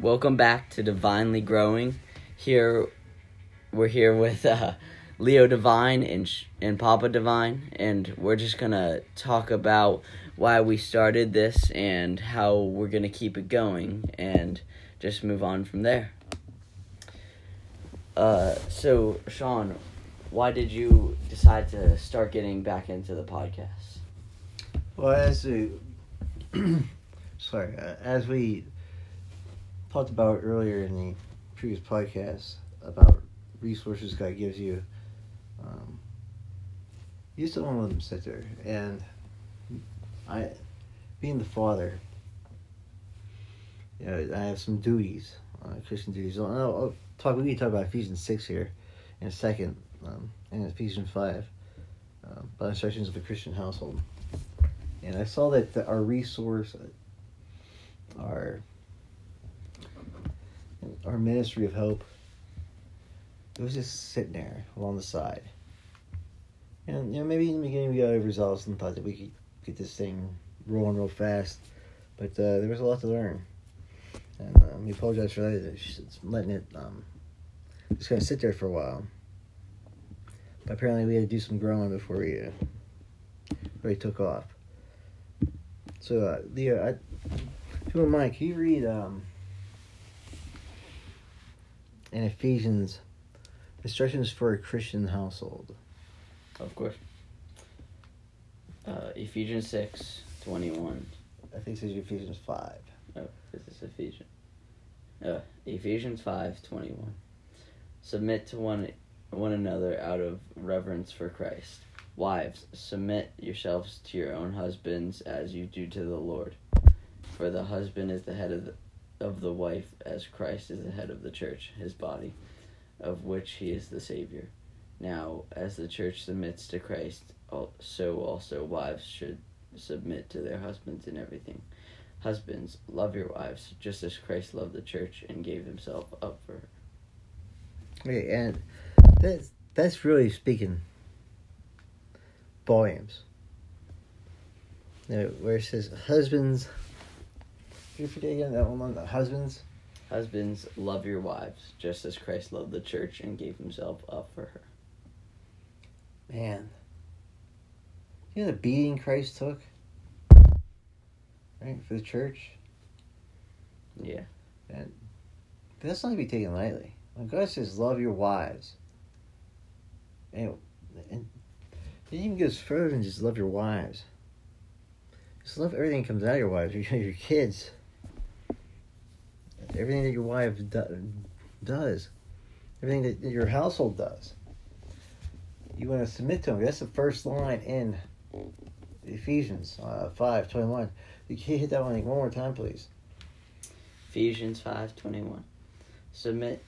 Welcome back to Divinely Growing. Here, we're here with uh, Leo Divine and and Papa Divine, and we're just gonna talk about why we started this and how we're gonna keep it going, and just move on from there. Uh, so Sean, why did you decide to start getting back into the podcast? Well, as we, sorry, uh, as we talked about earlier in the previous podcast about resources God gives you, um, you just don't let them sit there. And I, being the father, you know, I have some duties, uh, Christian duties. I'll, I'll talk. We can talk about Ephesians six here in a second, um, and Ephesians five, uh, by instructions of the Christian household and I saw that the, our resource, our our ministry of hope, it was just sitting there along the side. And you know, maybe in the beginning we got overzealous and thought that we could get this thing rolling real fast, but uh, there was a lot to learn, and um, we apologize for that. Just letting it um, just kind of sit there for a while. But apparently, we had to do some growing before we uh, really took off. So, uh, Leo, I, if you don't mind, can you read um, in Ephesians instructions for a Christian household? Of course. Uh, Ephesians six twenty one. I think it says Ephesians 5. Oh, this is Ephesians. Uh, Ephesians five twenty one. Submit to one one another out of reverence for Christ. Wives, submit yourselves to your own husbands as you do to the Lord. For the husband is the head of the, of the wife, as Christ is the head of the church, his body, of which he is the Savior. Now, as the church submits to Christ, so also wives should submit to their husbands in everything. Husbands, love your wives, just as Christ loved the church and gave himself up for her. Okay, and that's, that's really speaking volumes. Now, where it says husbands, you forget again that one? The husbands. Husbands, love your wives, just as Christ loved the church and gave himself up for her. Man, you know the beating Christ took, right, for the church. Yeah. And that's not to be taken lightly. When God says, "Love your wives," and, and it even goes further than just love your wives. Just love everything that comes out of your wives, your, your kids, everything that your wife do, does, everything that your household does. You want to submit to them. That's the first line in Ephesians uh, five twenty one. You can't hit that one one more time, please. Ephesians five twenty one. Submit.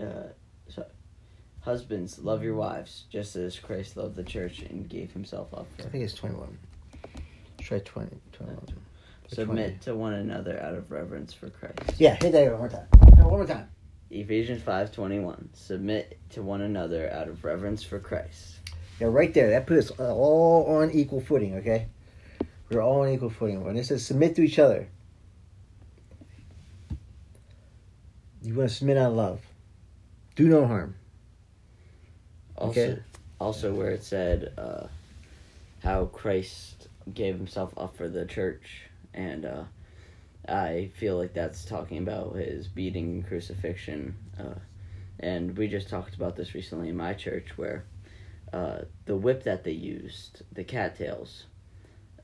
Uh, so, Husbands, love your wives, just as Christ loved the church and gave himself up for I think it's 21. Try 20, 21. Submit to one another out of reverence for Christ. Yeah, hit that one more time. No, one more time. Ephesians 5:21. Submit to one another out of reverence for Christ. Yeah, right there. That puts us all on equal footing, okay? We're all on equal footing. When it says submit to each other, you want to submit out of love. Do no harm. Also, Okay. also where it said uh, how Christ gave himself up for the church, and uh, I feel like that's talking about his beating and crucifixion. Uh, and we just talked about this recently in my church, where uh, the whip that they used, the cattails,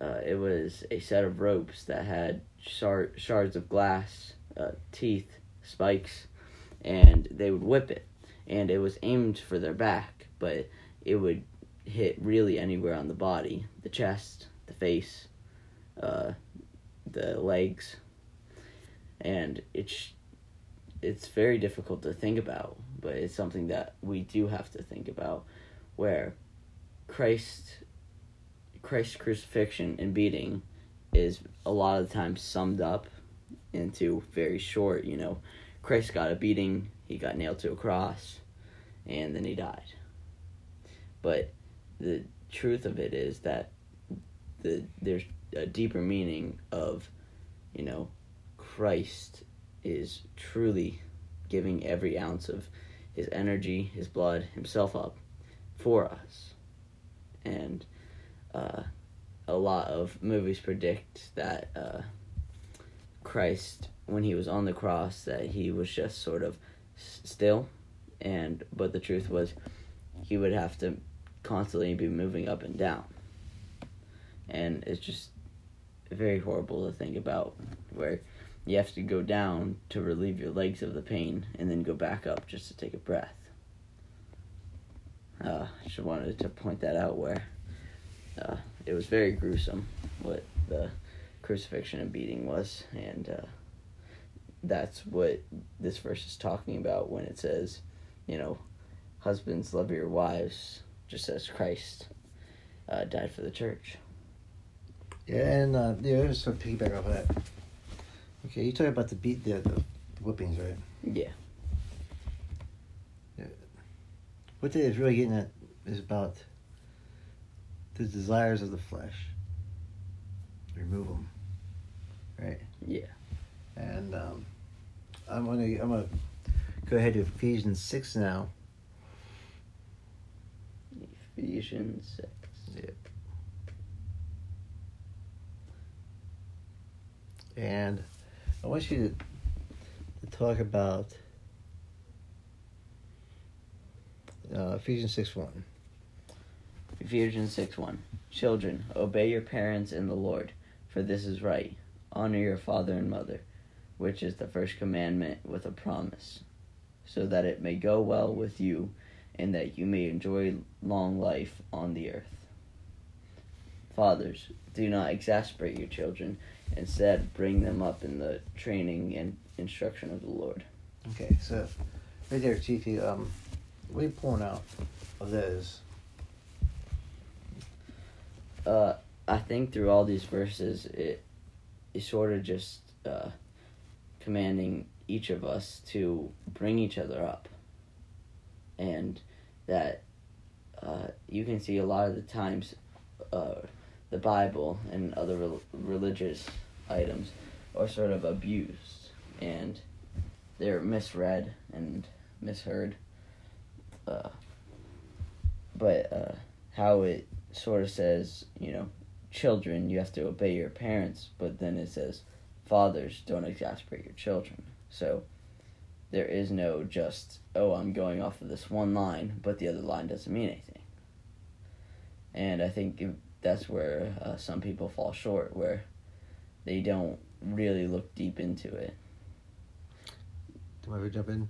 uh, it was a set of ropes that had shard, shards of glass, uh, teeth, spikes, and they would whip it. And it was aimed for their back, but it would hit really anywhere on the body the chest, the face, uh, the legs. And it's, it's very difficult to think about, but it's something that we do have to think about where Christ Christ's crucifixion and beating is a lot of the times summed up into very short, you know, Christ got a beating, he got nailed to a cross, and then he died. But the truth of it is that the there's a deeper meaning of, you know, Christ is truly giving every ounce of his energy, his blood, himself up for us. And uh, a lot of movies predict that uh, Christ, when he was on the cross, that he was just sort of still, and but the truth was, he would have to constantly be moving up and down, and it's just very horrible to think about where you have to go down to relieve your legs of the pain and then go back up just to take a breath. Uh, I just wanted to point that out where uh, it was very gruesome what the crucifixion and beating was, and uh, that's what this verse is talking about when it says, you know, husbands love your wives just as Christ uh, died for the church. Yeah, and uh, yeah, just to piggyback off of that. Okay, you talking about the beat, the, the whippings, right? Yeah. yeah. What they is really getting at is about the desires of the flesh. Remove them, right? Yeah. And um, I'm gonna I'm gonna go ahead to Ephesians six now. Ephesians six. Yeah. And I want you to, to talk about uh, Ephesians 6 1. Ephesians 6 1. Children, obey your parents in the Lord, for this is right. Honor your father and mother, which is the first commandment with a promise, so that it may go well with you and that you may enjoy long life on the earth. Fathers, do not exasperate your children Instead, bring them up in the training and instruction of the Lord. Okay, so right there, Chiefy, um, what are you pulling out of those? Uh, I think through all these verses, it is sort of just uh, commanding each of us to bring each other up, and that uh, you can see a lot of the times uh, the Bible and other re- religious items are sort of abused and they're misread and misheard. Uh, but uh, how it sort of says, you know, children, you have to obey your parents, but then it says, fathers, don't exasperate your children. So there is no just, oh, I'm going off of this one line, but the other line doesn't mean anything. And I think that's where uh, some people fall short, where they don't really look deep into it. Do I ever jump in?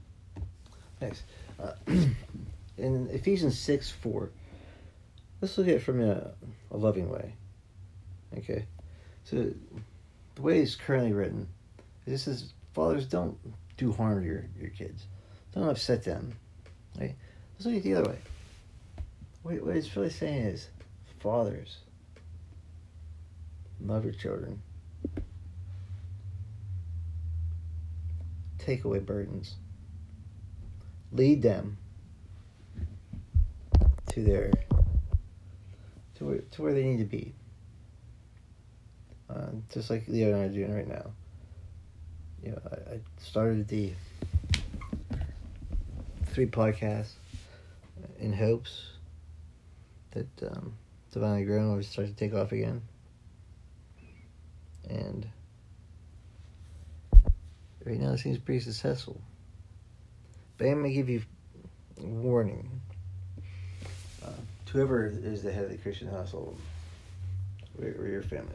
Thanks. Uh, in Ephesians 6 4, let's look at it from a, a loving way. Okay? So, the way it's currently written, this is fathers, don't do harm to your, your kids, don't upset them. Right? Let's look at it the other way. What, what it's really saying is, fathers, love your children. Take away burdens. Lead them to their to where, to where they need to be. Uh, just like Leo and I are doing right now. You know, I, I started the three podcasts in hopes that um, Divinely Grown will start to take off again. And right now it seems pretty successful. But I'm going to give you warning. Uh, whoever is the head of the Christian household, or, or your family,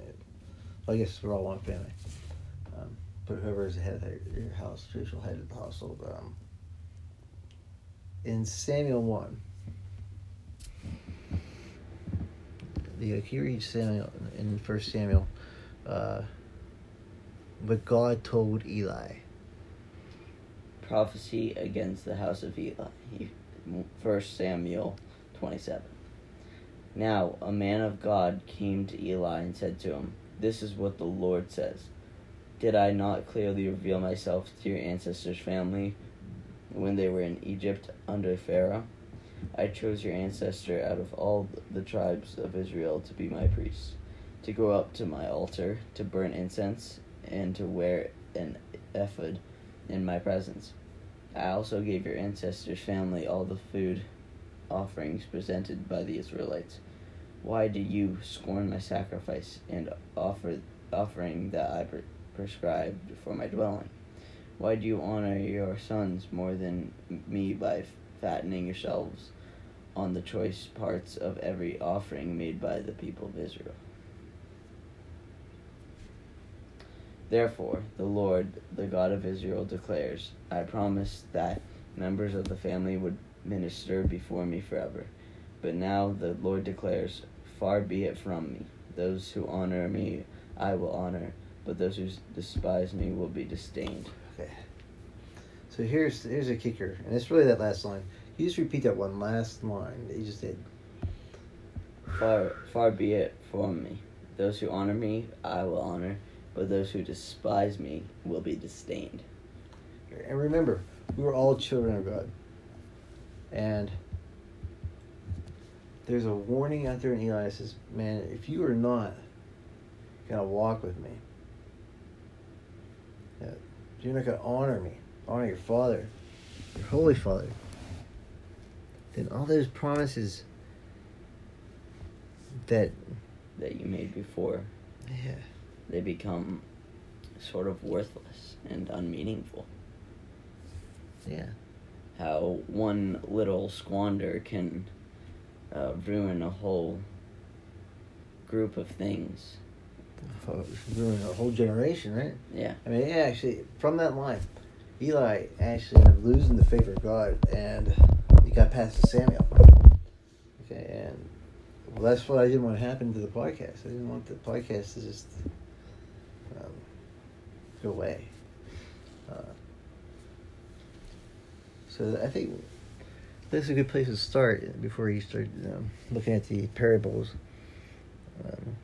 well, I guess we're all one family. Um, but whoever is the head of your house, spiritual head of the household, um, in Samuel 1, the, can you read Samuel in First Samuel? Uh, but God told Eli. Prophecy against the house of Eli. First Samuel 27. Now a man of God came to Eli and said to him, This is what the Lord says. Did I not clearly reveal myself to your ancestors' family when they were in Egypt under Pharaoh? I chose your ancestor out of all the tribes of Israel to be my priest to go up to my altar to burn incense and to wear an ephod in my presence. I also gave your ancestors' family all the food offerings presented by the Israelites. Why do you scorn my sacrifice and offer offering that I pre- prescribed for my dwelling? Why do you honor your sons more than me by fattening yourselves on the choice parts of every offering made by the people of Israel? Therefore, the Lord, the God of Israel, declares I promised that members of the family would minister before me forever. But now the Lord declares, Far be it from me. Those who honor me I will honor, but those who despise me will be disdained. Okay. So here's here's a kicker, and it's really that last line. You just repeat that one last line that you just did. Far, far be it from me. Those who honor me I will honor, but those who despise me will be disdained. And remember, we were all children of God. And there's a warning out there in Eli that says, Man, if you are not gonna walk with me, you're not gonna honor me, honor your father, your holy father, then all those promises that that you made before yeah they become sort of worthless and unmeaningful. yeah How one little squander can uh, ruin a whole group of things. ruin a whole generation, right? Yeah, I mean, yeah, actually, from that line, Eli actually ended up losing the favor of God, and he got passed to Samuel. Okay, and well, that's what I didn't want to happen to the podcast. I didn't want the podcast to just um, go away. Uh, so I think that's a good place to start before you start um, looking at the parables. Um,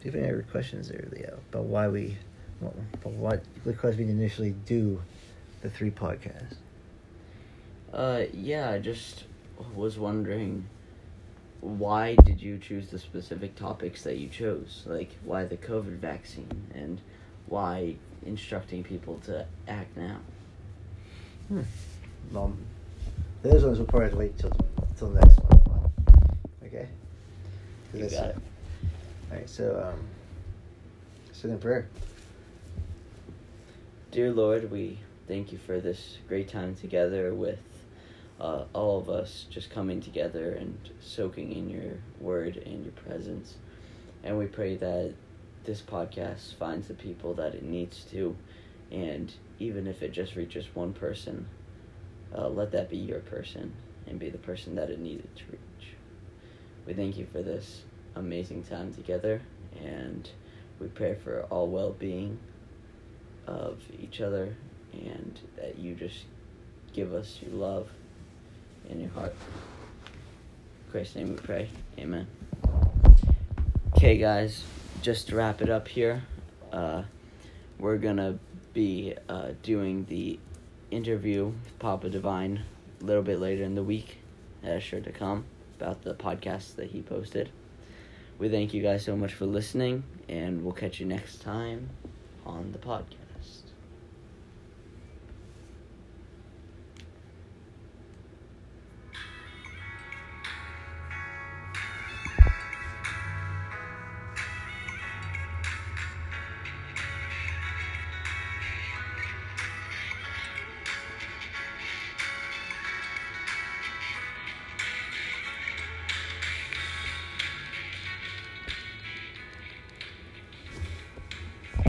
do you have any other questions there, Leo, about why we, well, about what because we initially do the three podcasts? uh, yeah. I just was wondering, why did you choose the specific topics that you chose? Like, why the COVID vaccine, and why instructing people to act now? Hmm. Um, those ones will probably wait till till next one. Okay? You got it. All right. So um, say in prayer. Dear Lord, we thank you for this great time together with uh, all of us just coming together and soaking in your word and your presence. And we pray that this podcast finds the people that it needs to. And even if it just reaches one person, uh, let that be your person and be the person that it needed to reach. We thank you for this amazing time together. And we pray for all well being of each other and that you just give us your love in your heart. In Christ's name we pray. Amen. Okay, guys, just to wrap it up here, uh, we're gonna be uh, doing the interview with Papa Divine a little bit later in the week. That is sure to come about the podcast that he posted. We thank you guys so much for listening, and we'll catch you next time on the podcast.